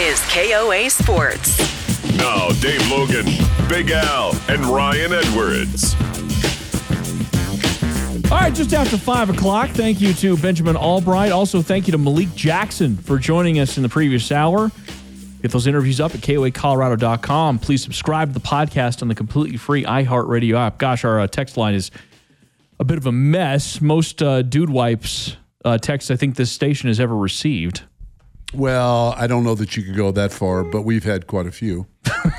is KOA Sports. Now, Dave Logan, Big Al, and Ryan Edwards. All right, just after 5 o'clock, thank you to Benjamin Albright. Also, thank you to Malik Jackson for joining us in the previous hour. Get those interviews up at KOAColorado.com. Please subscribe to the podcast on the completely free iHeartRadio app. Gosh, our uh, text line is a bit of a mess. Most uh, dude wipes uh, texts I think this station has ever received. Well, I don't know that you could go that far, but we've had quite a few.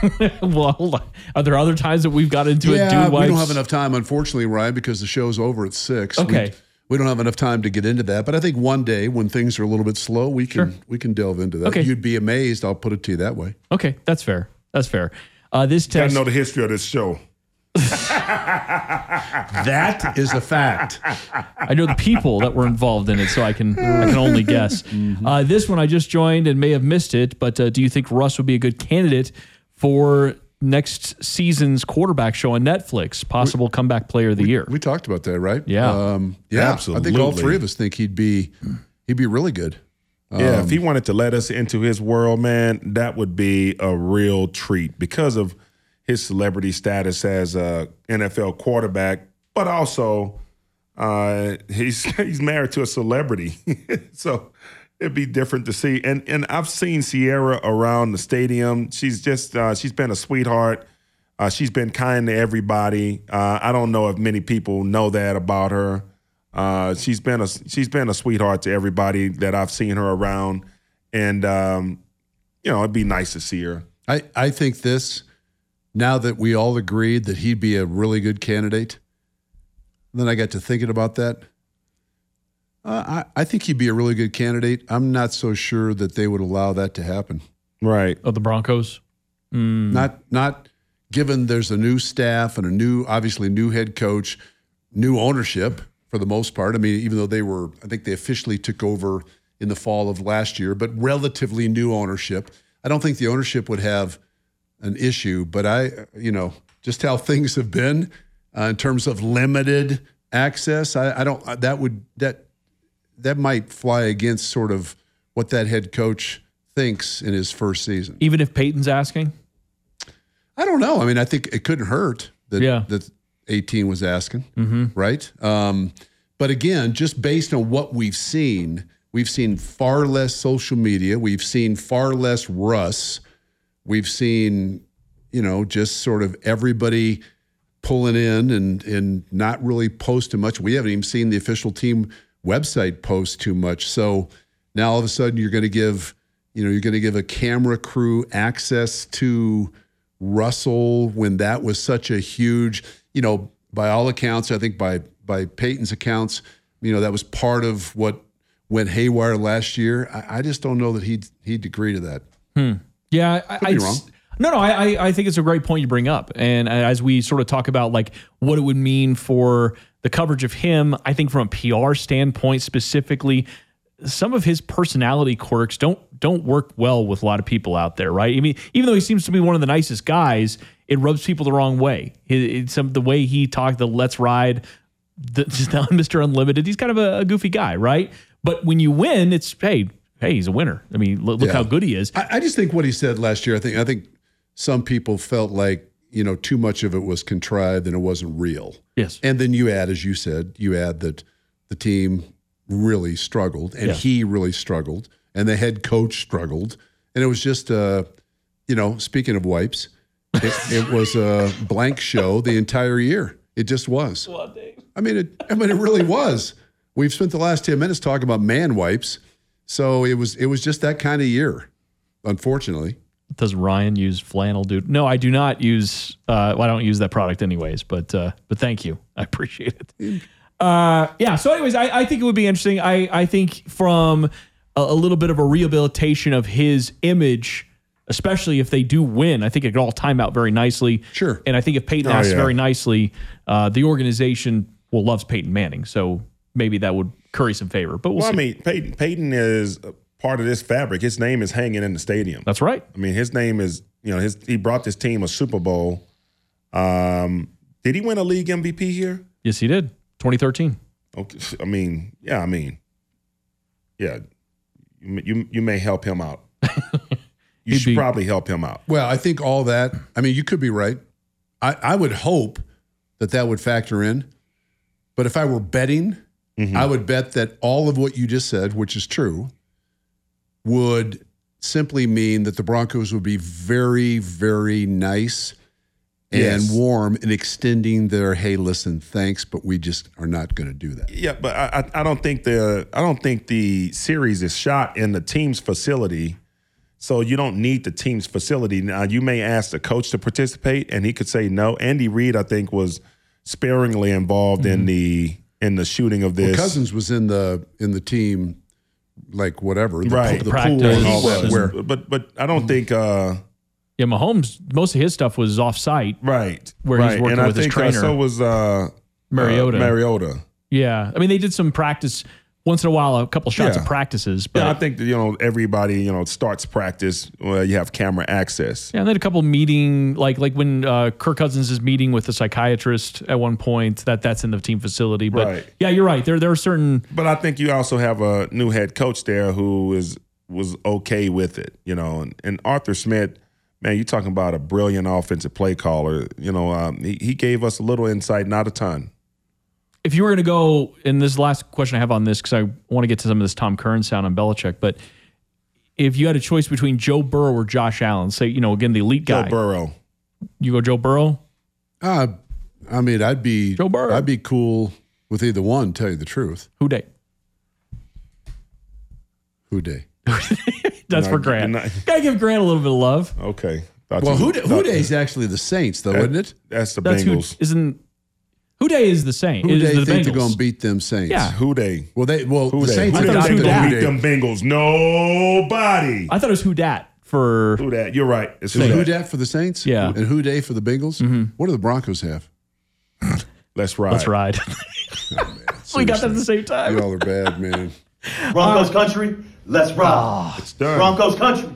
well, are there other times that we've got into yeah, it? Dude wipes? we don't have enough time, unfortunately, Ryan, because the show's over at six. Okay. We, we don't have enough time to get into that, but I think one day when things are a little bit slow, we can Sure. we can delve into that. Okay. You'd be amazed. I'll put it to you that way. Okay, that's fair. That's fair. Uh, this Gotta know the history of this show. That is a fact. I know the people that were involved in it, so I can I can only guess. Uh, this one I just joined and may have missed it, but uh, do you think Russ would be a good candidate for next season's quarterback show on Netflix? Possible comeback player of the year. We talked about that, right? Yeah. um, yeah. I think all three of us think he'd be he'd be really good. Yeah, if he wanted to let us into his world, man, that would be a real treat because of his celebrity status as a NFL quarterback, but also uh, he's he's married to a celebrity, so it'd be different to see. And and I've seen Ciara around the stadium. She's just uh, she's been a sweetheart. Uh, she's been kind to everybody. Uh, I don't know if many people know that about her. Uh, she's been a she's been a sweetheart to everybody that I've seen her around, and um, you know it'd be nice to see her. I, I think this, now that we all agreed that he'd be a really good candidate, then I got to thinking about that. Uh, I, I think he'd be a really good candidate. I'm not so sure that they would allow that to happen. Right. Of the Broncos. Not not given there's a new staff and a new, obviously new head coach, new ownership for the most part. I mean, even though they were, I think they officially took over in the fall of last year, but relatively new ownership. I don't think the ownership would have an issue, but I, you know, just how things have been uh, in terms of limited access, I, I don't. That would that that might fly against sort of what that head coach thinks in his first season. Even if Peyton's asking. I don't know. I mean, I think it couldn't hurt that Yeah. that 18 was asking, right? Um, but again, just based on what we've seen, we've seen far less social media. We've seen far less Russ. We've seen, you know, just sort of everybody pulling in and and not really posting much. We haven't even seen the official team website post too much. So now all of a sudden you're going to give, you know, you're going to give a camera crew access to Russell when that was such a huge, you know, by all accounts, I think by by Peyton's accounts, you know, that was part of what went haywire last year. I, I just don't know that he'd he'd agree to that. Hmm. Yeah, I, be I- wrong. No, no, I, I- think it's a great point you bring up, and uh, as we sort of talk about like what it would mean for the coverage of him, I think from a PR standpoint specifically, some of his personality quirks don't don't work well with a lot of people out there, right? I mean, even though he seems to be one of the nicest guys, it rubs people the wrong way. It, some the way he talked, the "Let's Ride," the, just the Mr. Unlimited. He's kind of a, a goofy guy, right? But when you win, it's hey, hey, he's a winner. I mean, look, look Yeah. how good he is. I, I just think what he said last year. I think I think some people felt like you know too much of it was contrived and it wasn't real. Yes. And then you add, as you said, you add that the team really struggled and Yes. he really struggled and the head coach struggled. And it was just, uh, you know, speaking of wipes, it, it was a blank show the entire year. It just was. I mean, it, I mean, it really was. We've spent the last 10 minutes talking about man wipes. So it was, it was just that kind of year, unfortunately. Does Ryan use flannel dude? No, I do not use. Uh, well, I don't use that product anyways. But uh, but thank you, I appreciate it. Uh, yeah. So, anyways, I, I think it would be interesting. I I think from a, a little bit of a rehabilitation of his image, especially if they do win, I think it could all time out very nicely. Sure. And I think if Peyton Oh, asks yeah. very nicely, uh, the organization will loves Peyton Manning. So maybe that would curry some favor. But we'll Well, I mean, Peyton, Peyton is a part of this fabric. His name is hanging in the stadium. That's right. I mean, his name is you know his he brought this team a Super Bowl. Um, did he win a league MVP here? Yes, he did. 2013. Okay, I mean, yeah, I mean, yeah, you you, you may help him out. you should be- probably help him out. Well, I think all that. I mean, you could be right. I, I would hope that that would factor in. But if I were betting, Mm-hmm. I would bet that all of what you just said, which is true, would simply mean that the Broncos would be very, very nice and Yes. warm in extending their hey, listen, thanks, but we just are not going to do that. Yeah, but I, I I don't think the I don't think the series is shot in the team's facility, so you don't need the team's facility. Now you may ask the coach to participate, and he could say no. Andy Reid, I think, was sparingly involved in mm-hmm. the in the shooting of this. Cousins was in the in the team, like whatever, the, Right. the Practice. pool and all that. Where but but I don't think uh, Yeah, Mahomes. Most of his stuff was off site. right Where he's working and with I his think uh, trainer. so was uh, Mariota. uh, Mariota. Yeah, I mean they did some practice once in a while, a couple shots Yeah. of practices, but Yeah, I think that, you know everybody you know starts practice. Well, you have camera access. Yeah, and then a couple meeting, like like when uh, Kirk Cousins is meeting with the psychiatrist at one point. That that's in the team facility. But Right. yeah, you're right. There there are certain. But I think you also have a new head coach there who is was okay with it, you know. And, and Arthur Smith, man, you're talking about a brilliant offensive play caller. You know, um, he, he gave us a little insight, not a ton. If you were going to go, and this is the last question I have on this because I want to get to some of this Tom Curran sound on Belichick, but if you had a choice between Joe Burrow or Josh Allen, say you know again the elite guy Joe guy, Burrow. you go Joe Burrow. Uh, I mean, I'd be Joe Burrow. I'd be cool with either one. Tell you the truth, Who day? who day? That's No, for Grant. not- Gotta give Grant a little bit of love. Okay. Thought Well, you- who day, who thought- day is actually the Saints, though, isn't it? That's the That's Bengals. isn't. Who day is the same? Who is day the think they're Bengals. going to beat them Saints? Yeah. Who they? Well, they well Who the they? Saints Who I are they it not think gonna going to beat them Bengals? Nobody. I thought it was who dat for. Who that? You're right. It's who Who that. dat for the Saints? Yeah. And who day for the Bengals? Mm-hmm. What do the Broncos have? Let's ride. Let's ride. Oh, we got that at the same time. Y'all are bad, man. Broncos country, let's ride. Ah, it's done. Broncos country,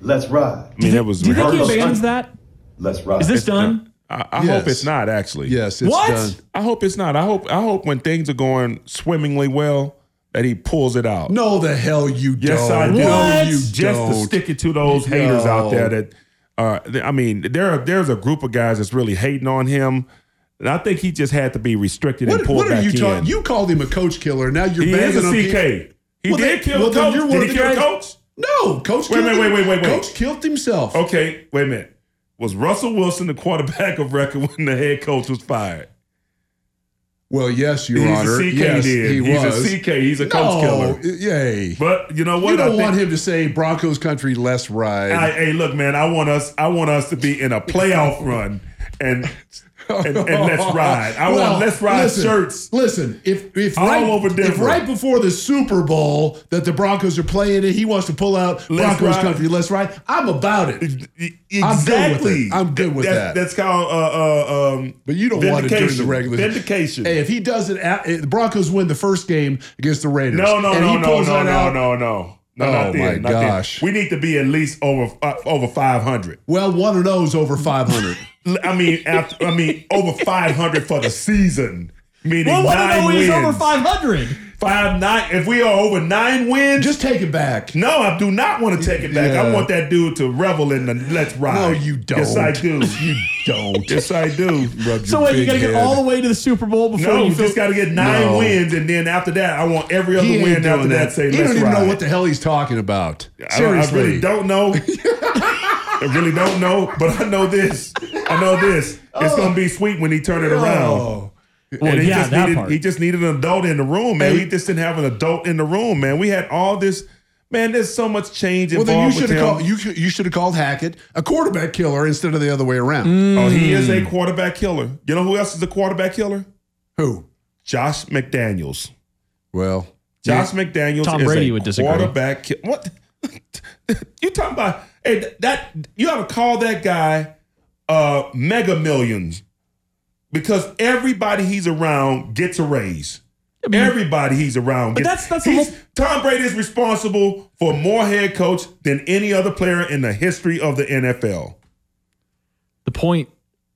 let's ride. I mean, that was Do you think he Broncos abandons country. that? Let's ride. Is this done? I, I Yes. hope it's not actually. Yes, it's What? done. I hope it's not. I hope I hope when things are going swimmingly well that he pulls it out. No, the hell you yes, don't. I do. No, you Just to don't. stick it to those haters out there that uh I mean, there are, there's a group of guys that's really hating on him. And I think he just had to be restricted and What, pulled what are back you talking? You called him a coach killer. Now you're he is bagging a on CK. He Well, did then- kill well, a coach. you're one Did of he the kill a guys- coach? No, coach. Wait, killed wait, wait, wait, wait, wait. Coach killed himself. Okay, wait a minute. Was Russell Wilson the quarterback of record when the head coach was fired? Well, yes, Your He's Honor. a CK yes, then. he He's was. a CK. He's a coach killer. Yay. But you know what? you don't I think- want him to say Broncos country, let's ride. I, hey, look, man, I want us. I want us to be in a playoff run, and and, and let's ride. I Well, want let's ride listen, shirts. Listen, if if All right, over if right before the Super Bowl that the Broncos are playing and he wants to pull out Let's Broncos ride. country, let's ride. I'm about it. E- I'm good with Exactly. it. I'm good with That's- that. That's called uh, uh, um. But you don't want it during the regular vindication. Hey, if he does it, at, if the Broncos win the first game against the Raiders. no, no, and no, he no, no, no, out, no, no. No, Oh, not then, my not then. gosh. We need to be at least over uh, over five hundred. Well, one of those over 500. I mean, after, I mean, over five hundred for the season. Meaning Well, what nine know he's wins. over 500. Five nine. If we are over nine wins, Just take it back. No, I do not want to take it back. I want that dude to revel in the let's ride. No, you don't. Yes, I do. You don't. yes, I do. Rub So your wait, you got to get all the way to the Super Bowl before No, you you feel. just got to get nine No. wins, and then after that, I want every other win doing after that. Say he let's don't even ride. know what the hell he's talking about. I, don't- I really don't know. I really don't know, but I know this. I know this. It's oh. gonna be sweet when he turn it around. Oh. Well, and he yeah, just that needed part. he just needed an adult in the room, man. Hey. We just didn't have an adult in the room, man. We had all this. Man, there's so much change Well, involved then you should have called you should- you should have called Hackett a quarterback killer instead of the other way around. Oh, he is Mm. a quarterback killer. You know who else is a quarterback killer? Who? Josh McDaniels. Well, Josh McDaniels Tom is Brady a would disagree. quarterback. Ki- what? you talking about? Hey, that you ought to call that guy uh, Mega Millions because everybody he's around gets a raise. Everybody he's around. But gets, that's- that's whole- Tom Brady is responsible for more head coach than any other player in the history of the NFL. the point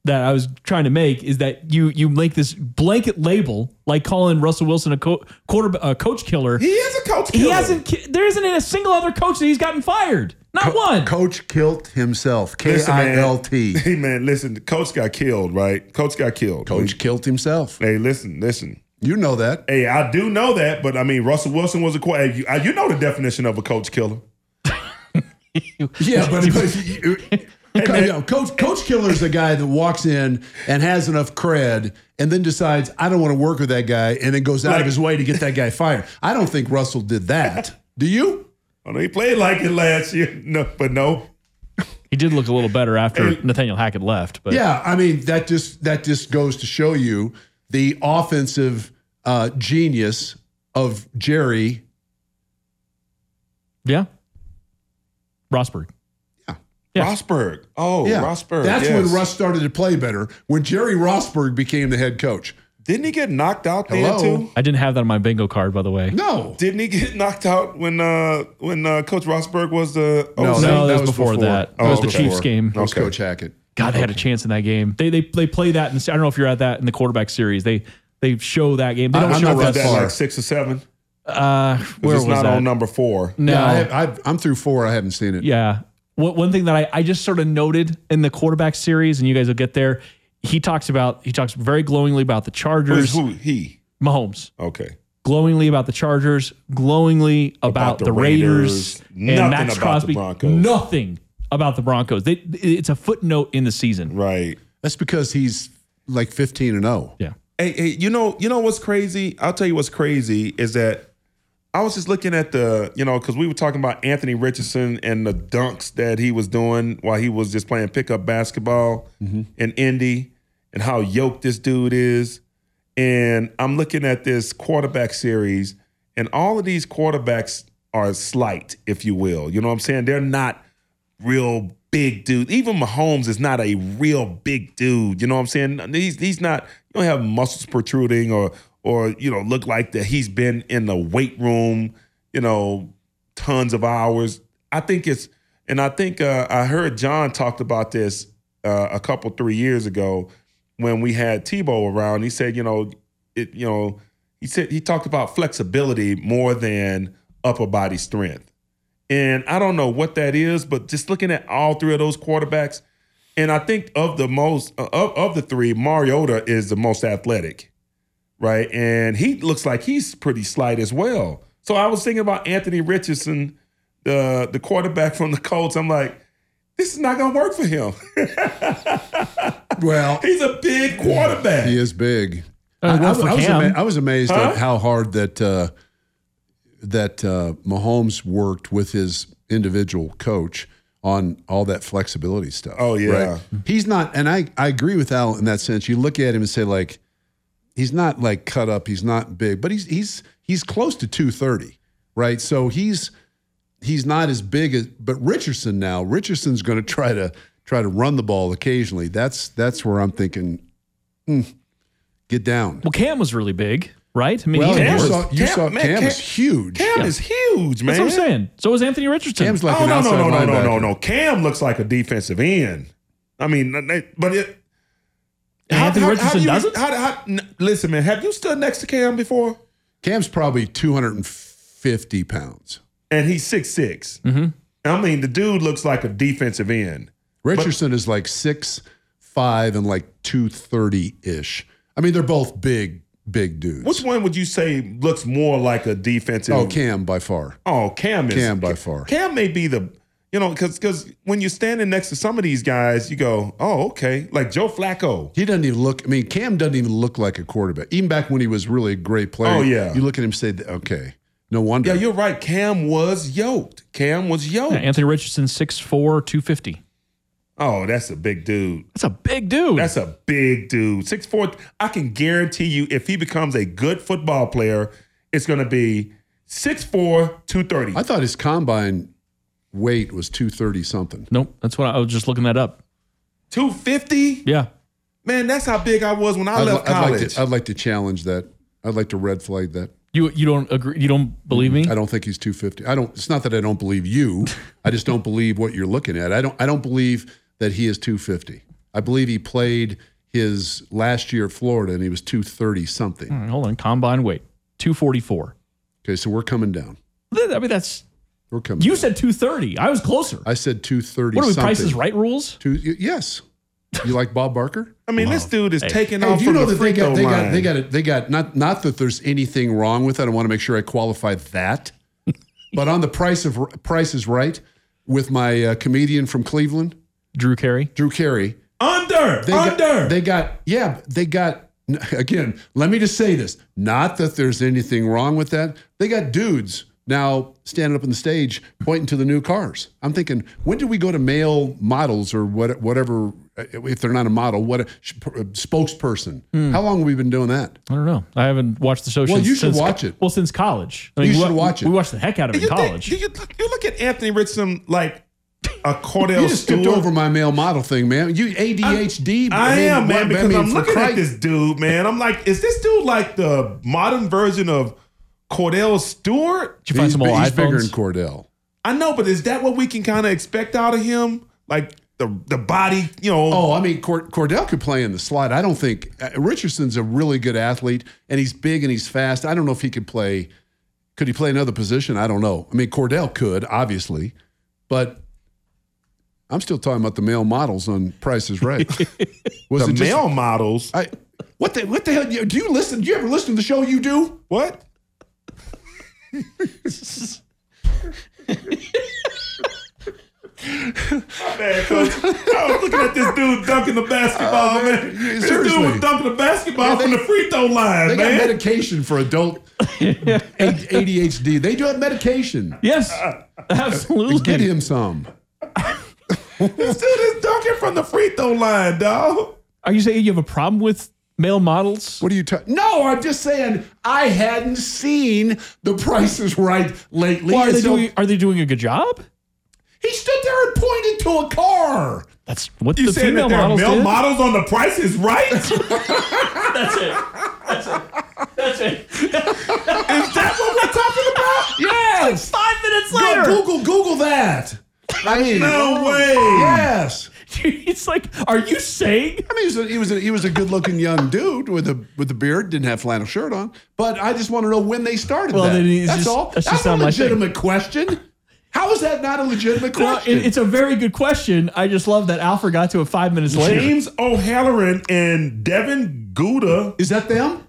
that I was trying to make is that you you make this blanket label like calling Russell Wilson a co- quarter a coach killer. He is a coach. killer. He hasn't. There isn't a single other coach that he's gotten fired. Not one. Coach Kilt himself. K Listen, I man. L T. Hey man, listen. The coach got killed, right? Coach got killed. Coach Kilt himself. Hey, listen, listen. You know that. Hey, I do know that, but I mean, Russell Wilson was a qu- hey, you, uh, you know the definition of a coach killer. Yeah, but, but you know, Coach Coach Killer is the guy that walks in and has enough cred, and then decides I don't want to work with that guy, and then goes out Like- of his way to get that guy fired. I don't think Russell did that. Do you? I know he played like it last year, no, but no. He did look a little better after Nathaniel Hackett left, but Yeah, I mean that just that just goes to show you the offensive uh, genius of Jerry. yeah. Rosburg. Yeah. Rosburg. Oh, Yeah, Rosburg. That's yes. when Russ started to play better. When Jerry Rosburg became the head coach. Didn't he get knocked out Hello? then too? I didn't have that on my bingo card, by the way. No, Didn't he get knocked out when uh when uh, Coach Rosburg was the No, OC? No, that, that was, was before, before. that. Oh, That was the okay. Chiefs game. that was Okay. Coach Hackett. God, they had a chance in that game. They they they play that in the, I don't know if you're at that in the quarterback series. They they show that game. They don't I'm show not Was Russ. that that far. like six or seven? Uh, where it's was not that? on number four. no, Yeah, I have, I've, I'm through four. I haven't seen it. Yeah. One one thing that I, I just sort of noted in the quarterback series, and you guys will get there. He talks about he talks very glowingly about the Chargers. Who's who? He. Mahomes Okay. glowingly about the Chargers, glowingly about, the the Raiders, Raiders, and nothing Maxx about the Crosby. Broncos. Nothing about the Broncos. They, it's a footnote in the season. Right. That's because he's like 15 and oh. 0. Yeah. Hey, hey, you know, you know what's crazy? I'll tell you what's crazy is that I was just looking at the, you know, because we were talking about Anthony Richardson and the dunks that he was doing while he was just playing pickup basketball mm-hmm. in Indy and how yoked this dude is. And I'm looking at this quarterback series, and all of these quarterbacks are slight, if you will. You know what I'm saying? They're not real big dude. Even Mahomes is not a real big dude. You know what I'm saying? He's he's not. You don't have muscles protruding or or you know look like that he's been in the weight room. You know, tons of hours. I think it's and I think uh, I heard John talked about this uh, a couple three years ago when we had Tebow around. He said, you know, it you know he said he talked about flexibility more than upper body strength. And I don't know what that is, but just looking at all three of those quarterbacks, and I think of the most of, of the three, Mariota is the most athletic, right? And he looks like he's pretty slight as well. So I was thinking about Anthony Richardson, the the quarterback from the Colts. I'm like, this is not gonna work for him. Well, he's a big quarterback. he is big. Uh, I, I was, I was ama- I was amazed Huh? at how hard that uh, that uh, Mahomes worked with his individual coach on all that flexibility stuff. Oh, yeah. he's not, and I I agree with Al in that sense. You look at him and say like, he's not like cut up, he's not big, but he's he's he's close to two thirty, right? So he's he's not as big as, but Richardson now. Richardson's going to try to try to run the ball occasionally. That's that's where I'm thinking, hmm, get down. Well, Cam was really big, right? I mean, Well, he you saw, you Cam- saw man, Cam, Cam- is huge. Cam Yeah. is huge, man. that's what I'm saying. So was Anthony Richardson. Cam's like Oh an no no outside no no no linebacker. no no! Cam looks like a defensive end. I mean, but it. Anthony Richardson do you- doesn't? How, how, listen, man. Have you stood next to Cam before? Cam's probably 250 pounds. And he's six Mm-hmm. I mean, the dude looks like a defensive end. Richardson is like six five and like 230 ish. I mean, they're both big, big dudes. Which one would you say looks more like a defensive? oh, Cam by far. Oh, Cam is Cam by far. Cam may be the, you know, because because when you're standing next to some of these guys, you go, oh, okay, like Joe Flacco. He doesn't even look. I mean, Cam doesn't even look like a quarterback. Even back when he was really a great player. Oh, yeah. You look at him say, okay, no wonder. Yeah, you're right. Cam was yoked. Cam was yoked. Yeah, Anthony Richardson, 6'4", 250. Oh, that's a big dude. That's a big dude. That's a big dude. Six four. I can guarantee you, if he becomes a good football player, it's going to be 6'4", 230. I thought his combine weight was 230 something. nope. That's what I, I was just looking that up. 250? Yeah. Man, that's how big I was when I I'd, left I'd college. like to, I'd like to challenge that. I'd like to red flag that. You you don't agree? You don't believe mm-hmm. me? I don't think he's 250. I don't. It's not that I don't believe you. I just don't believe what you're looking at. I don't. I don't believe that he is 250. I believe he played his last year at Florida and he was 230 something. Right, hold on. Combine weight, two forty four. Okay, so we're coming down. I mean, that's We're coming. You down. said 230. I was closer. I said two thirty. what are we, something. prices right rules? Two, yes. You like Bob Barker? I mean, this dude is taking Hey, off you from know the that they got they got they got it they got not not that there's anything wrong with it. I want to make sure I qualify that. but on the price of Price is Right with my uh, comedian from Cleveland, Drew Carey. Drew Carey. under, They under. got they got yeah they got again. Let me just say this: not that there's anything wrong with that. They got dudes now standing up on the stage pointing to the new cars. I'm thinking, when did we go to male models or what, whatever? uh, If they're not a model, what uh, a uh, spokesperson? Hmm. How long have we been doing that? I don't know. I haven't watched the show Well, since. you should since- watch it. Well, since college. I You should wa- watch it. We watched the heck out of it in you college. Think, you, you look at Anthony Richardson like a Kordell You just skipped Stewart. over my male model thing, man. You ADHD. I mean, am, man, because I'm for looking at this dude, man. I'm like, is this dude like the modern version of Kordell Stewart? Did you find He's, some old he's bigger than? Kordell. I know, but is that what we can kind of expect out of him? Like the the body, you know? Oh, I mean, Cord- Kordell could play in the slot. I don't think uh, Richardson's a really good athlete, and he's big and he's fast. I don't know if he could play. Could he play another position? I don't know. I mean, Kordell could obviously, but I'm still talking about the male models on Price is Right. Was the it just- male models. I, what the what the hell? Do you listen? Do you ever listen to the show? You do? What? Man, coach. I was looking at this dude dunking the basketball, oh, man. This seriously. dude was dunking the basketball Yeah, they- from the free throw line, They got man. medication for adult ADHD. They do have medication. yes, uh, absolutely. Get him some. this dude is dunking from the free throw line, dog. Are you saying you have a problem with male models? What are you talking? No, I'm just saying I hadn't seen The Price is Right lately. Well, are they so doing? Are they doing a good job? he stood there and pointed to a car. That's what You the saying female that there are models male did. models on the Price is Right? is That's it. That's it. That's it. is that what we're talking about? Yes. Five minutes Go, later. Google, Google that. I mean, No way. yes. it's like, are you saying? I mean, he was a, he was a, he was a good-looking young dude with a with a beard. Didn't have flannel shirt on. But I just want to know when they started Well, that. then he's That's just- all. that's That's, just a not my thing. legitimate question. How is that not a legitimate No, question? it- it's a very good question. I just love that Al forgot to it five minutes later. James O'Halloran and Devin Goda, is that them?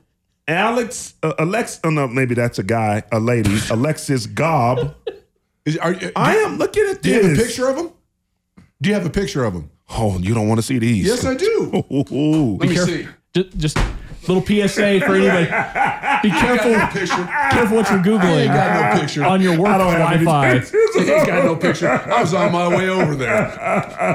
Alex, uh, Alex, oh no, maybe that's a guy, a lady, Alexis Gaube. Is, are, do I am looking at do you have a this. picture of them? Do you have a picture of them? Oh, you don't want to see these? Yes, I do. Ooh. Let me Careful. see. Just, just little PSA for anybody. Be careful. Picture. Careful what you're I googling ain't got no picture. on your work I don't have any Wi-Fi. pictures. I ain't got no picture. I was on my way over there.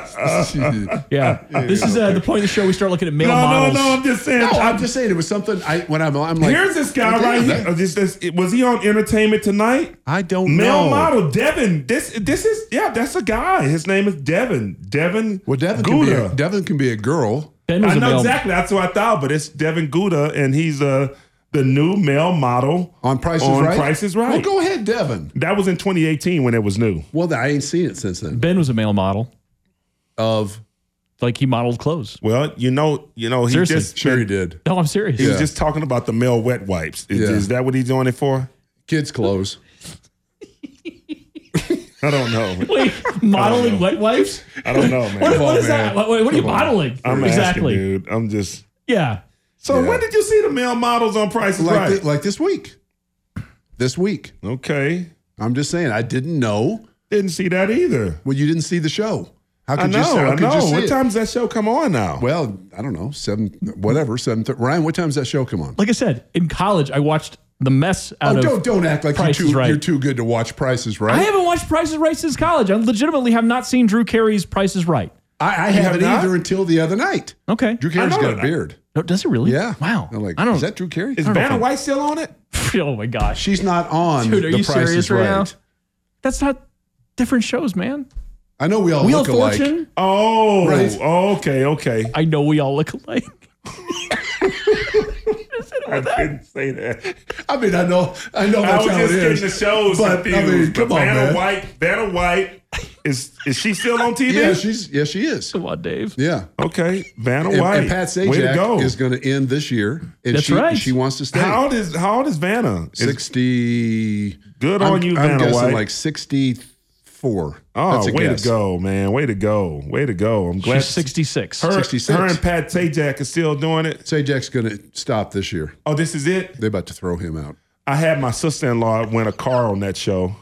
Yeah, this is uh, the point of the show. We start looking at male No, no, models. no. I'm just saying. No, I'm just saying it was something. I when I'm, I'm like, Here's this guy right here. This, this, was he on Entertainment Tonight? I don't Male know. Male model Devin. This this is yeah. That's a guy. His name is Devin. Devin. Well, Devin can, be a, Devin can be a girl. Ben was I a know male. exactly. That's what I thought. But it's Devin Goda, and he's uh the new male model On Price is on Right. Price is Right. Well, go ahead, Devin. That was in 2018 when it was new. Well, I ain't seen it since then. Ben was a male model. Of Like he modeled clothes. Well, you know, you know, he Seriously. just sure he did. No, I'm serious. he was just talking about the male wet wipes. Is, Yeah. is that what he's doing it for? Kids' clothes. I don't know. Wait, modeling wet wipes? I don't know, man. What, what is man. that? What, what are you modeling? I'm exactly. asking, dude. I'm just. Yeah. So Yeah. when did you see the male models on Price is Like, Right? thi- like this week. This week. okay, I'm just saying. I didn't know. didn't see that either. Well, you didn't see the show. How could I know, you? How I could you know. see What it? time does that show come on now? Well, I don't know. Seven, whatever. Seven. thir- Ryan, what time does that show come on? Like I said, in college, I watched the mess oh, out Oh, of. don't don't act like you're too, Right. you're too good to watch Prices Right. I haven't watched Prices Right since college. I legitimately have not seen Drew Carey's Prices Right. I, I haven't not? either until the other night. Okay. Drew Carey's got a that. beard. No, does it really? Yeah. Wow. I'm like, I don't. Is that Drew Carey? is know Vanna White still on it? oh my gosh. She's not on. Dude, are the you Price serious right right. now? That's not different shows, man. I know we all Wheel look of alike. Fortune. Oh, Right. okay, okay. I know we all look alike. I didn't say that. I mean, I know, I know I that's was how just it getting is. the shows But, I mean, come but on, Vanna man. White, Vanna White Is is she still on TV? Yeah, she's yeah, she is. Come on, Dave. Yeah. okay, Vanna And, White. and Pat Way to go. Sajak is going to end this year, and That's she right. she wants to stay. how old is how old is Vanna? Sixty. Good I'm- on you, I'm Vanna guessing White. like sixty-four. oh, That's a way guess. to go, man! Way to go! Way to go! I'm glad She's 66. Her, 66. her and Pat Sajak is still doing it. Sajak's going to stop this year. Oh, this is it. They're about to throw him out. I had my sister-in-law win a car on that show.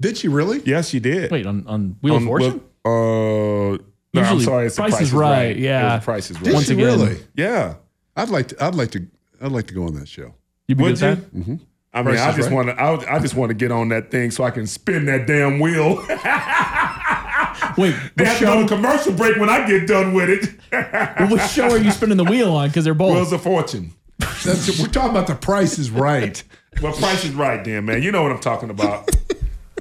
Did she really? Yes, she did. Wait, on, on Wheel of On- Fortune? Uh, no, I'm sorry. It's the Price is Right, yeah. It Price is Did right. Once she again. really? Yeah. I'd like to. I'd like to. I'd like to go on that show. You be Would good you? at that? I mean, Price I just Right. want to. I, I just want to get on that thing so I can spin that damn wheel. Wait, they what have to go to show, commercial break when I get done with it. what show are you spinning the wheel on? Because they're both. Wheels of Fortune. That's, we're talking about the Price is Right. Well, Price is right, damn man. You know what I'm talking about.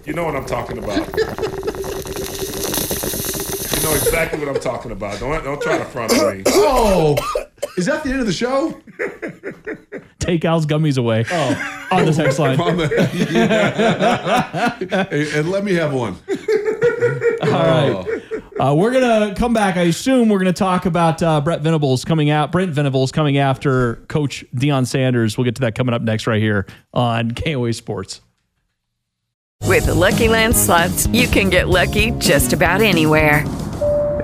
You know what I'm talking about. You know exactly what I'm talking about. Don't don't try to front on me. Oh, is that the end of the show? Take Al's gummies away. Oh. On the text line. On the- Hey, and let me have one. All right. Uh, we're gonna come back. I assume we're gonna talk about uh, Brett Venables coming out. Brent Venables coming after Coach Deion Sanders. We'll get to that coming up next right here on KOA Sports. With the Lucky Land slots, you can get lucky just about anywhere.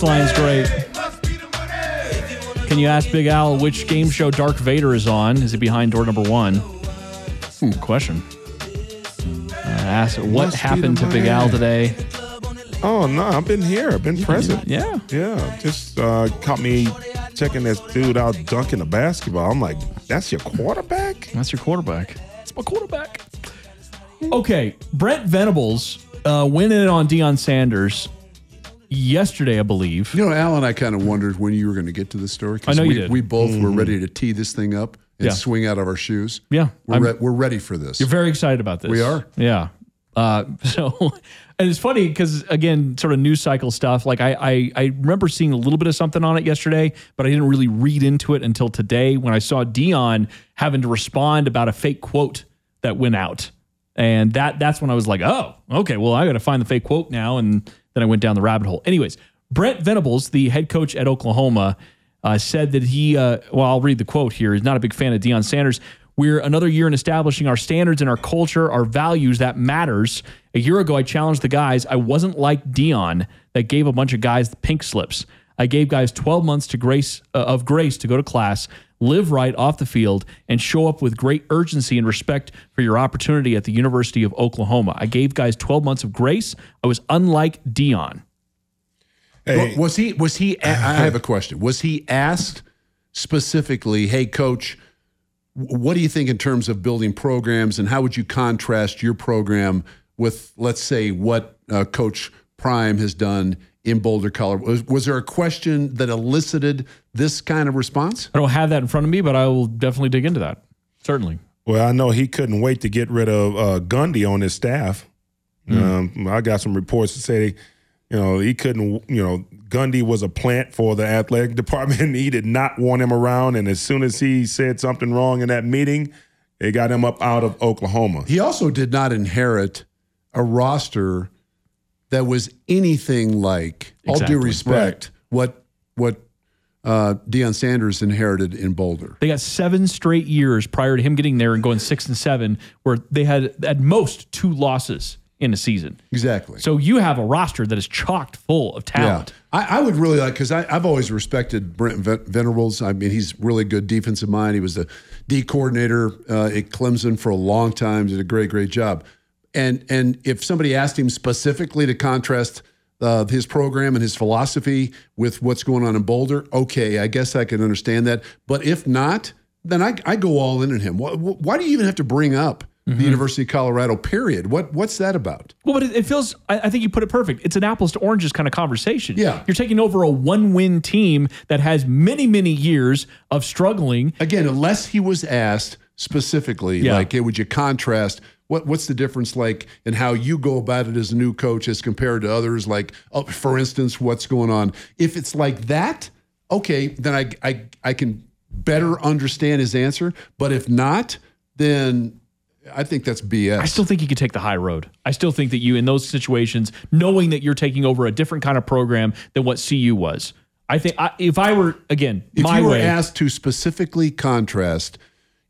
Text line is great. Can you ask Big Al which game show Darth Vader is on? Is it behind door number one? Hmm, question. Uh, ask what Must happened to Big Al today. Oh no, I've been here. I've been present. Yeah. Yeah, just uh, caught me checking this dude out dunking the basketball. I'm like, that's your quarterback? That's your quarterback. It's my quarterback. Okay, Brent Venables uh, winning it on Deion Sanders yesterday, I believe. You know, Al and I kind of wondered when you were going to get to the story. 'cause I know you we, did. We both were ready to tee this thing up and Yeah. swing out of our shoes. Yeah, we're, re- we're ready for this. You're very excited about this. We are. Yeah. Uh, so, and it's funny because again, sort of news cycle stuff. Like I, I, I remember seeing a little bit of something on it yesterday, but I didn't really read into it until today when I saw Deion having to respond about a fake quote that went out, and that that's when I was like, oh, okay, well, I got to find the fake quote now, and then I went down the rabbit hole. Anyways, Brent Venables, the head coach at Oklahoma, uh, said that he, uh, well, I'll read the quote here. He's not a big fan of Deion Sanders. We're another year in establishing our standards and our culture, our values. That matters. A year ago, I challenged the guys. I wasn't like Deion that gave a bunch of guys the pink slips. I gave guys 12 months to grace uh, of grace to go to class, live right off the field, and show up with great urgency and respect for your opportunity at the University of Oklahoma. I gave guys 12 months of grace. I was unlike Deion. Hey, Was he? Was he? a- I have a question. Was he asked specifically? Hey, coach, what do you think in terms of building programs, and how would you contrast your program with, let's say, what uh, Coach Prime has done in Boulder, Colorado? Was, was there a question that elicited this kind of response? I don't have that in front of me, but I will definitely dig into that. Certainly. Well, I know he couldn't wait to get rid of uh, Gundy on his staff. Um, I got some reports that say, you know, he couldn't, you know, Gundy was a plant for the athletic department. he did not want him around. And as soon as he said something wrong in that meeting, they got him up out of Oklahoma. He also did not inherit a roster that was anything like, all due Exactly. respect, what what uh, Deion Sanders inherited in Boulder. They got seven straight years prior to him getting there and going six and seven, where they had at most two losses in a season. Exactly. So you have a roster that is chocked full of talent. I, I would really like because I've always respected Brent Ven- Venerables. I mean, he's really good defensive mind. He was the D coordinator uh, at Clemson for a long time. Did a great, great job. And and if somebody asked him specifically to contrast uh, his program and his philosophy with what's going on in Boulder, okay, I guess I can understand that. But if not, then I, I go all in on him. Why, why do you even have to bring up the University of Colorado? Period. What what's that about? Well, but it, it feels, I, I think you put it perfect. It's an apples to oranges kind of conversation. Yeah. You're taking over a one win team that has many, many years of struggling. again, unless he was asked specifically, Yeah. like, hey, would you contrast what what's the difference like in how you go about it as a new coach as compared to others? Like, oh, for instance, what's going on? If it's like that, okay, then I I I can better understand his answer. But if not, then I think that's BS. I still think you could take the high road. I still think that you, in those situations, knowing that you're taking over a different kind of program than what CU was, I think I, if I were, again, if my you were way, asked to specifically contrast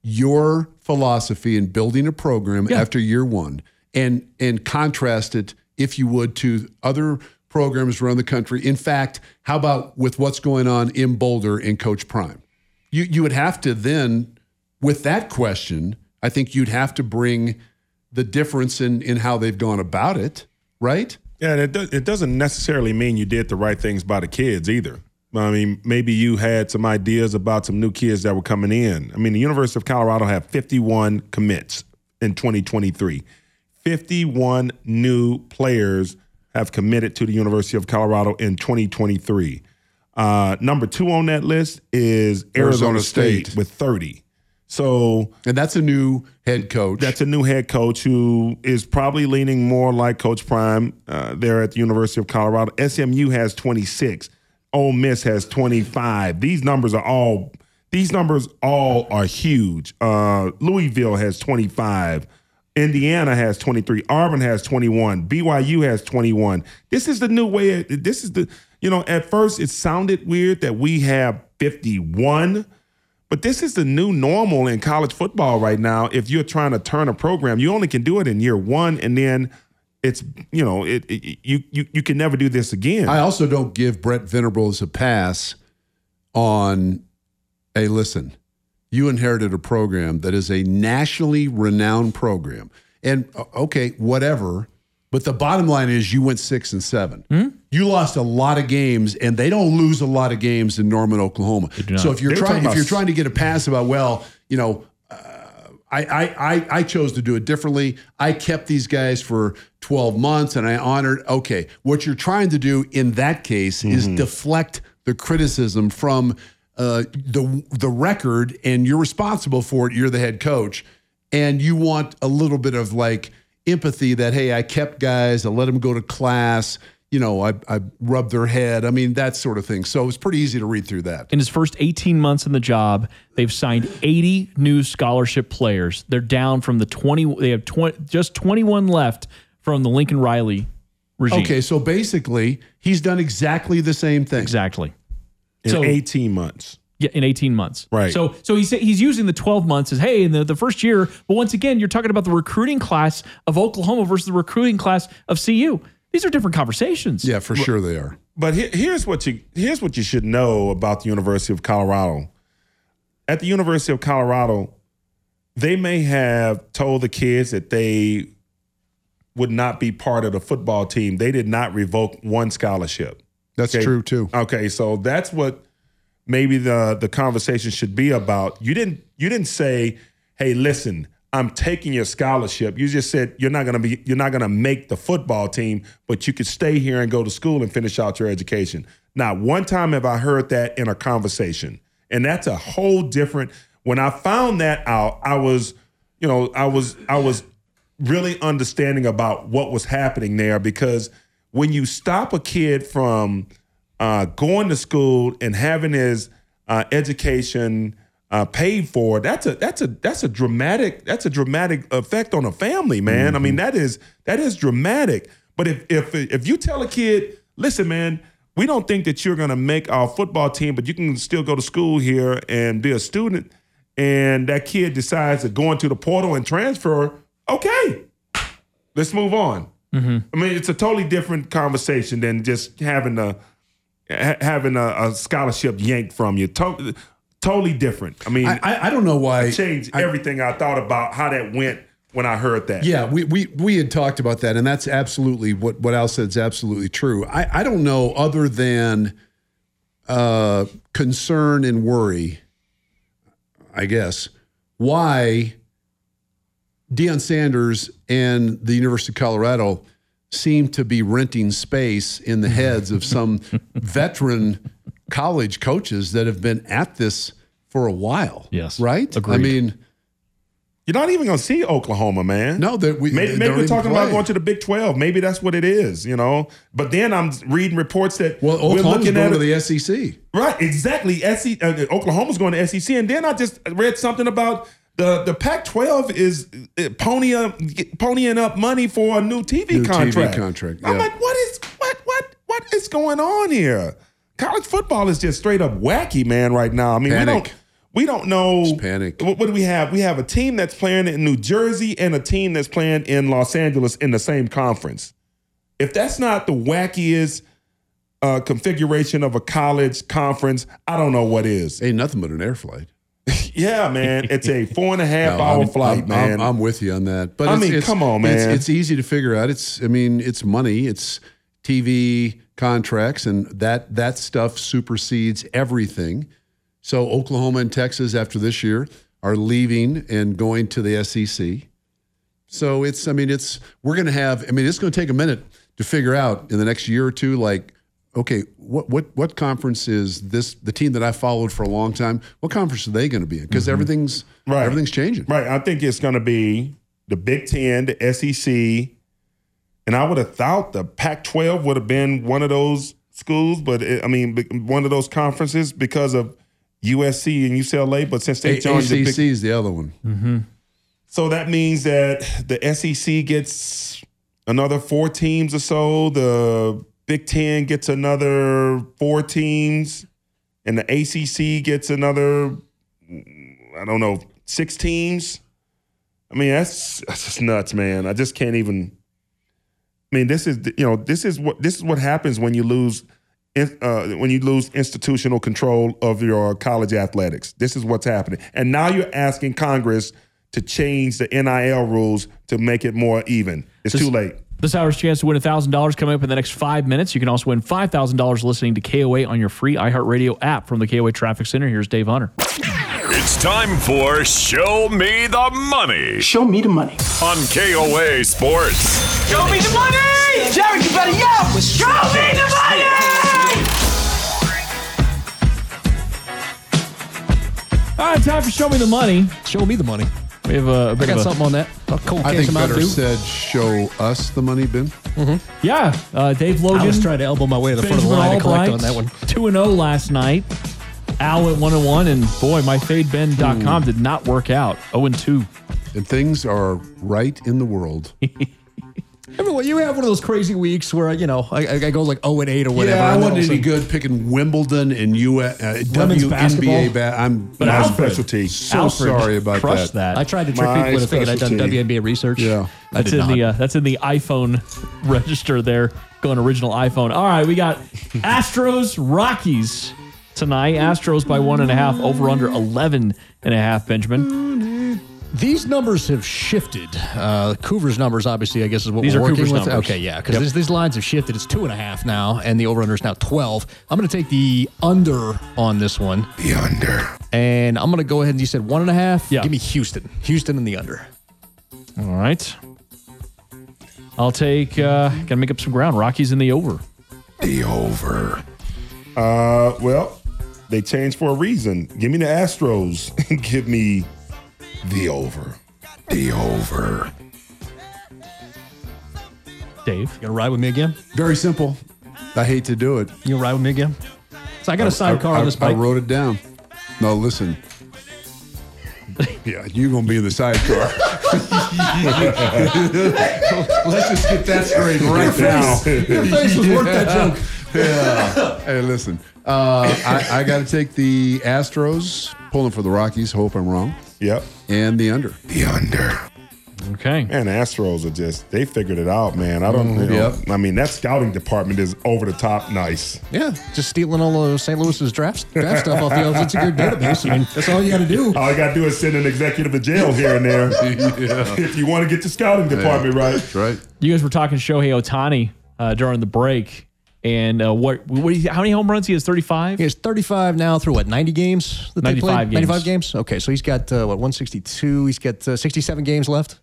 your philosophy in building a program after year one and and contrast it if you would to other programs around the country. In fact how about with what's going on in boulder in coach prime? You you would have to then with that question i think you'd have to bring the difference in in how they've gone about it right? Yeah, and it, do, it doesn't necessarily mean you did the right things by the kids either. I mean, maybe you had some ideas about some new kids that were coming in. I mean, the University of Colorado had 51 commits in 2023. 51 new players have committed to the University of Colorado in 2023. Uh, number two on that list is Arizona, Arizona State, State. with 30. So and that's a new head coach that's a new head coach who is probably leaning more like Coach Prime uh, there at the University of Colorado. SMU has 26. Ole Miss has 25. These numbers are all these numbers all are huge. Uh, Louisville has 25. Indiana has 23. Auburn has 21. BYU has 21. This is the new way. This is the you know at first it sounded weird that we have 51. But this is the new normal in college football right now. If you're trying to turn a program, you only can do it in year one, and then it's you know it, it- you you you can never do this again. I also don't give Brett Venables a pass on, hey, listen, you inherited a program that is a nationally renowned program. And uh, okay, whatever. But the bottom line is you went six and seven. You lost a lot of games, and they don't lose a lot of games in Norman, Oklahoma. So if you're They're trying, if you're trying to get a pass about, well, you know, I, I, I, I chose to do it differently. I kept these guys for 12 months and I honored. Okay, what you're trying to do in that case is deflect the criticism from uh, the the record, and you're responsible for it. You're the head coach, and you want a little bit of like empathy that hey, I kept guys, I let them go to class. You know, I, I rubbed their head. I mean, that sort of thing. So it's pretty easy to read through that. in his first 18 months in the job, they've signed 80 new scholarship players. They're down from the 20. They have 20, just 21 left from the Lincoln Riley regime. Okay, so basically, he's done exactly the same thing. exactly. in so- 18 months. Yeah, in 18 months. Right. So so he's he's using the 12 months as hey in the, the first year, but once again, you're talking about the recruiting class of Oklahoma versus the recruiting class of CU. These are different conversations. Yeah, for sure they are. But he- here's what you here's what you should know about the University of Colorado. At the University of Colorado, they may have told the kids that they would not be part of the football team. They did not revoke one scholarship. That's Okay. true too. Okay, so that's what maybe the the conversation should be about. You didn't you didn't say, "Hey, listen, I'm taking your scholarship." You just said you're not to be you're not to make the football team, but you could stay here and go to school and finish out your education. Not one time have I heard that in a conversation. And that's a whole different when I found that out, I was, you know, I was I was really understanding about what was happening there because when you stop a kid from uh, going to school and having his uh, education uh, paid for, that's a that's a that's a dramatic that's a dramatic effect on a family, man. I mean that is that is dramatic. But if if if you tell a kid, listen, man, we don't think that you're going to make our football team, but you can still go to school here and be a student, and that kid decides to go into the portal and transfer, okay, let's move on. I mean, it's a totally different conversation than just having a ha- having a, a scholarship yanked from you. To- totally different. I mean, I, I, don't know why. It changed everything I thought about how that went when I heard that. Yeah, we, we we had talked about that, and that's absolutely what what Al said is absolutely true. I, I don't know other than uh, concern and worry, I guess, why Deion Sanders and the University of Colorado seem to be renting space in the heads of some veteran college coaches that have been at this for a while. Yes. Right? Agreed. I mean, You're not even going to see Oklahoma, man. no, that we maybe, maybe we're even talking about going to the Big 12. Maybe that's what it is, you know. But then I'm reading reports that Well, we're Oklahoma's looking going at to the SEC. Right, exactly. SEC, uh, Oklahoma's going to SEC, and then I just read something about the the Pac-12 is uh, ponying ponying up money for a new TV New TV contract. contract, I'm like, what is what what what is going on here? College football is just straight up wacky, man. Right now, I mean, we don't we don't know. panic. What, what do we have? We have a team that's playing in New Jersey and a team that's playing in Los Angeles in the same conference. If that's not the wackiest uh, configuration of a college conference, I don't know what is. Ain't nothing but an air flight. Yeah, man, it's a four and a half No, hour I'm- flight, I'm, man. I'm, I'm with you on that. But I it's, mean, it's- come on, it's- man. It's, easy to figure out. It's I mean, it's money. It's TV contracts, and that that stuff supersedes everything. So Oklahoma and Texas after this year are leaving and going to the SEC. So it's I mean it's we're going to have I mean it's going to take a minute to figure out in the next year or two like okay what what what conference is this the team that I followed for a long time what conference are they going to be in because mm-hmm. everything's Right. everything's changing Right. I think it's going to be the Big Ten, the SEC, and I would have thought the Pac-12 would have been one of those schools, but it, I mean, one of those conferences because of USC and UCLA. But since they joined the ACC Big, is the other one mm-hmm. so that means that the SEC gets another four teams or so. The Big Ten gets another four teams, and the ACC gets another, I don't know, six teams. I mean, that's that's just nuts, man. I just can't even. I mean, this is you know this is what this is what happens when you lose. Uh, when you lose institutional control of your college athletics, this is what's happening. And now you're asking Congress to change the NIL rules to make it more even. It's too late. This hour's chance to win $1,000 coming up in the next five minutes. You can also win $5,000 listening to KOA on your free iHeartRadio app from the KOA Traffic Center. Here's Dave Hunter. It's time for Show Me the Money Show me the money. on KOA Sports. Show me the money! Jerry, you better yell! Show me the money! All right, time for Show Me the Money. Show me the money. We have uh, a bit got of a, something on that. A cold I think of Mountain better Dew. said show us the money Ben mm-hmm. Yeah, uh, Dave Logan. I was trying to elbow my way to the front of the line to collect on that one. 2 and 0 last night. Al at 1 and 1, and boy, my fadeben.com hmm. did not work out. 0 and 2. and things are right in the world Everyone, you have one of those crazy weeks where you know I, I go like 0 and 8 or whatever. yeah I and wasn't all of a any sudden- good picking Wimbledon and U uh, Women's WNBA basketball. ba- I'm But My Alfred, specialty. so Alfred sorry about crushed that. that. I tried to trick My people into thinking I'd done specialty. WNBA research. Yeah. I That's did in not. the uh, that's in the iPhone register there. Going original iPhone. All right, we got Astros Rockies tonight. Astros by one and a half. Over under 11 and a half. Benjamin. These numbers have shifted. Uh, Coover's numbers, obviously, I guess is what These we're are working Coover's with. numbers. Okay, yeah, because Yep. these, these lines have shifted. It's two and a half now, and the over/under is now twelve. I'm going to take the under on this one, The under. and I'm going to go ahead and you said one and a half. Yeah. give me Houston. Houston in the under. All right. I'll take. Uh, gotta make up some ground. Rockies in the over. The over. Uh, well, they changed for a reason. Give me the Astros. Give me the over. The over. Dave. You gonna ride with me again? very simple I hate to do it You gonna ride with me again? So I got a sidecar on this bike. I wrote it down no listen yeah you're gonna be in the sidecar let's just get that straight right now Your face was worth that joke. yeah. Hey, listen. Uh, I, I got to take the Astros, pulling for the Rockies. Hope I'm wrong. Yep. And the under. The under. Okay. Man, the Astros are just, they figured it out, man. I don't Mm, know. yep. I mean, that scouting department is over the top nice. Yeah, just stealing all of St. Louis's draft draft stuff off the It's a good database. I mean, that's all you got to do. All you got to do is send an executive to jail here and there if you want to get the scouting department right. That's right. You guys were talking Shohei Ohtani uh, during the break, and uh, what? What? you- How many home runs he has? Thirty-five. He has 35 now through what 90 games? That they 95 played? games. 95 games. Okay, so he's got uh, what 162. He's got uh, 67 games left.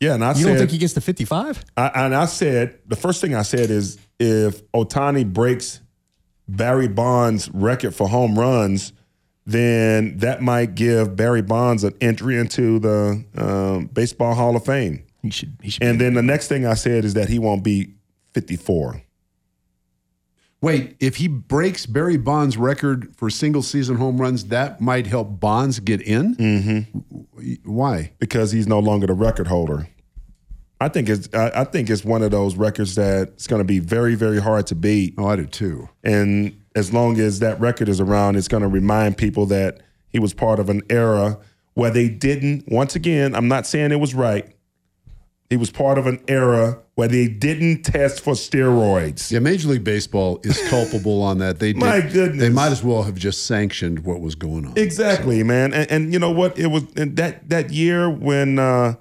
Yeah, and I You said, don't think he gets to 55? I, and I said, the first thing I said is if Ohtani breaks Barry Bonds' record for home runs, then that might give Barry Bonds an entry into the um, Baseball Hall of Fame. He should. He should. And then the next thing I said is that he won't be 54. Wait, if he breaks Barry Bonds' record for single season home runs, that might help Bonds get in? Mm-hmm. Why? because he's no longer the record holder. I think it's I, I think it's one of those records that's going to be very very hard to beat. Oh, I do too. And as long as that record is around, it's going to remind people that he was part of an era where they didn't. Once again, I'm not saying it was right. He was part of an era where they didn't test for steroids. Yeah, Major League Baseball is culpable on that. They did, My goodness. They might as well have just sanctioned what was going on. Exactly, man. And, and you know what? It was that that year when uh,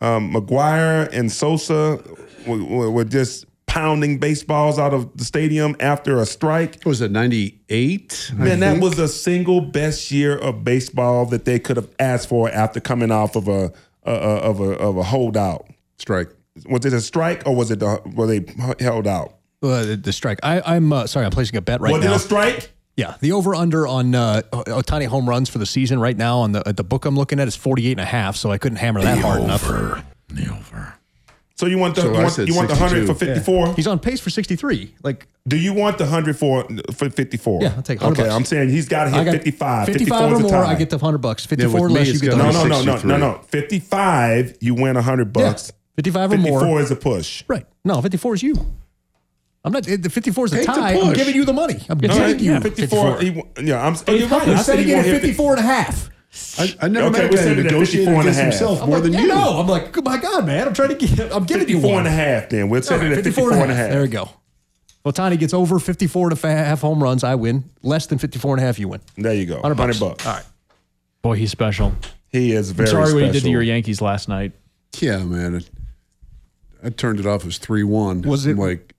um, McGwire and Sosa were, were, just pounding baseballs out of the stadium after a strike. Was it 98? Man, that was the single best year of baseball that they could have asked for after coming off of a, a, a of a of a holdout strike. Was it a strike or was it the, were they held out? Uh, the, the strike. I, I'm uh, sorry. I'm placing a bet right was now. it a strike? Yeah, the over under on uh, Ohtani home runs for the season right now on the at the book I'm looking at is 48 and a half. So I couldn't hammer that hard enough. The over. So you want the So you want, said you want the hundred for fifty four? He's on pace for 63. Like Do you want the hundred for for fifty four? Yeah, I'll take 100 Okay, bucks. I'm saying he's got to hit 55. 55 54 or more. I get the 100 bucks. 54 with or me, less, you get the gotta no, no, no, no, no, no. 55, you win 100 bucks. 55 or 54 more. is a push. Right. No, 54 is you. I'm not. The 54 is a Take the tie. I'm push. giving you the money. I'm All giving right, you yeah, 54. he yeah, I'm, oh, you're right. We're I said setting he it won't at hit 54 and a half. I, I never Okay, met we a guy said who it at negotiated 54 and a against half. himself I'm more like, than yeah, you. no. I'm like, my God, man. I'm trying to get. I'm giving you 54 one. and a half then. We'll set All it right, at 54 and a half. There we go. Ohtani gets over 54 and a half home runs. I win. Less than 54 and a half, you win. There you go. 100 100 bucks. bucks. All right. Boy, he's special. He is very Sorry special. what he did to your Yankees last night. Yeah, man. It, I turned it off as 3 1. Was it- I'm like,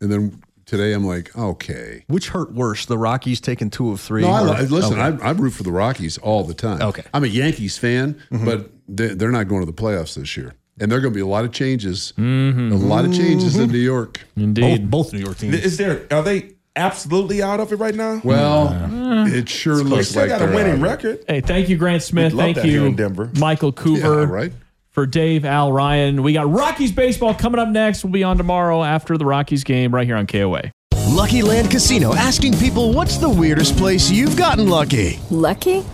and then today I'm like, okay. Which hurt worse, the Rockies taking two of three? No, I, or- li- listen, Okay. I, I root for the Rockies all the time. Okay. I'm a Yankees fan, mm-hmm. but they, they're not going to the playoffs this year. And there are going to be a lot of changes. Mm-hmm. A lot of changes in New York. Indeed. both New York teams. Is there, are they absolutely out of it right now? Well, it sure they looks still like got a winning record. Hey, thank you, Grant Smith. We'd love Thank that here you, in Denver. Michael Coover. Yeah, right. For Dave, Al, Ryan. We got Rockies baseball coming up next. We'll be on tomorrow after the Rockies game right here on KOA. Lucky Land Casino asking people what's the weirdest place you've gotten lucky? Lucky?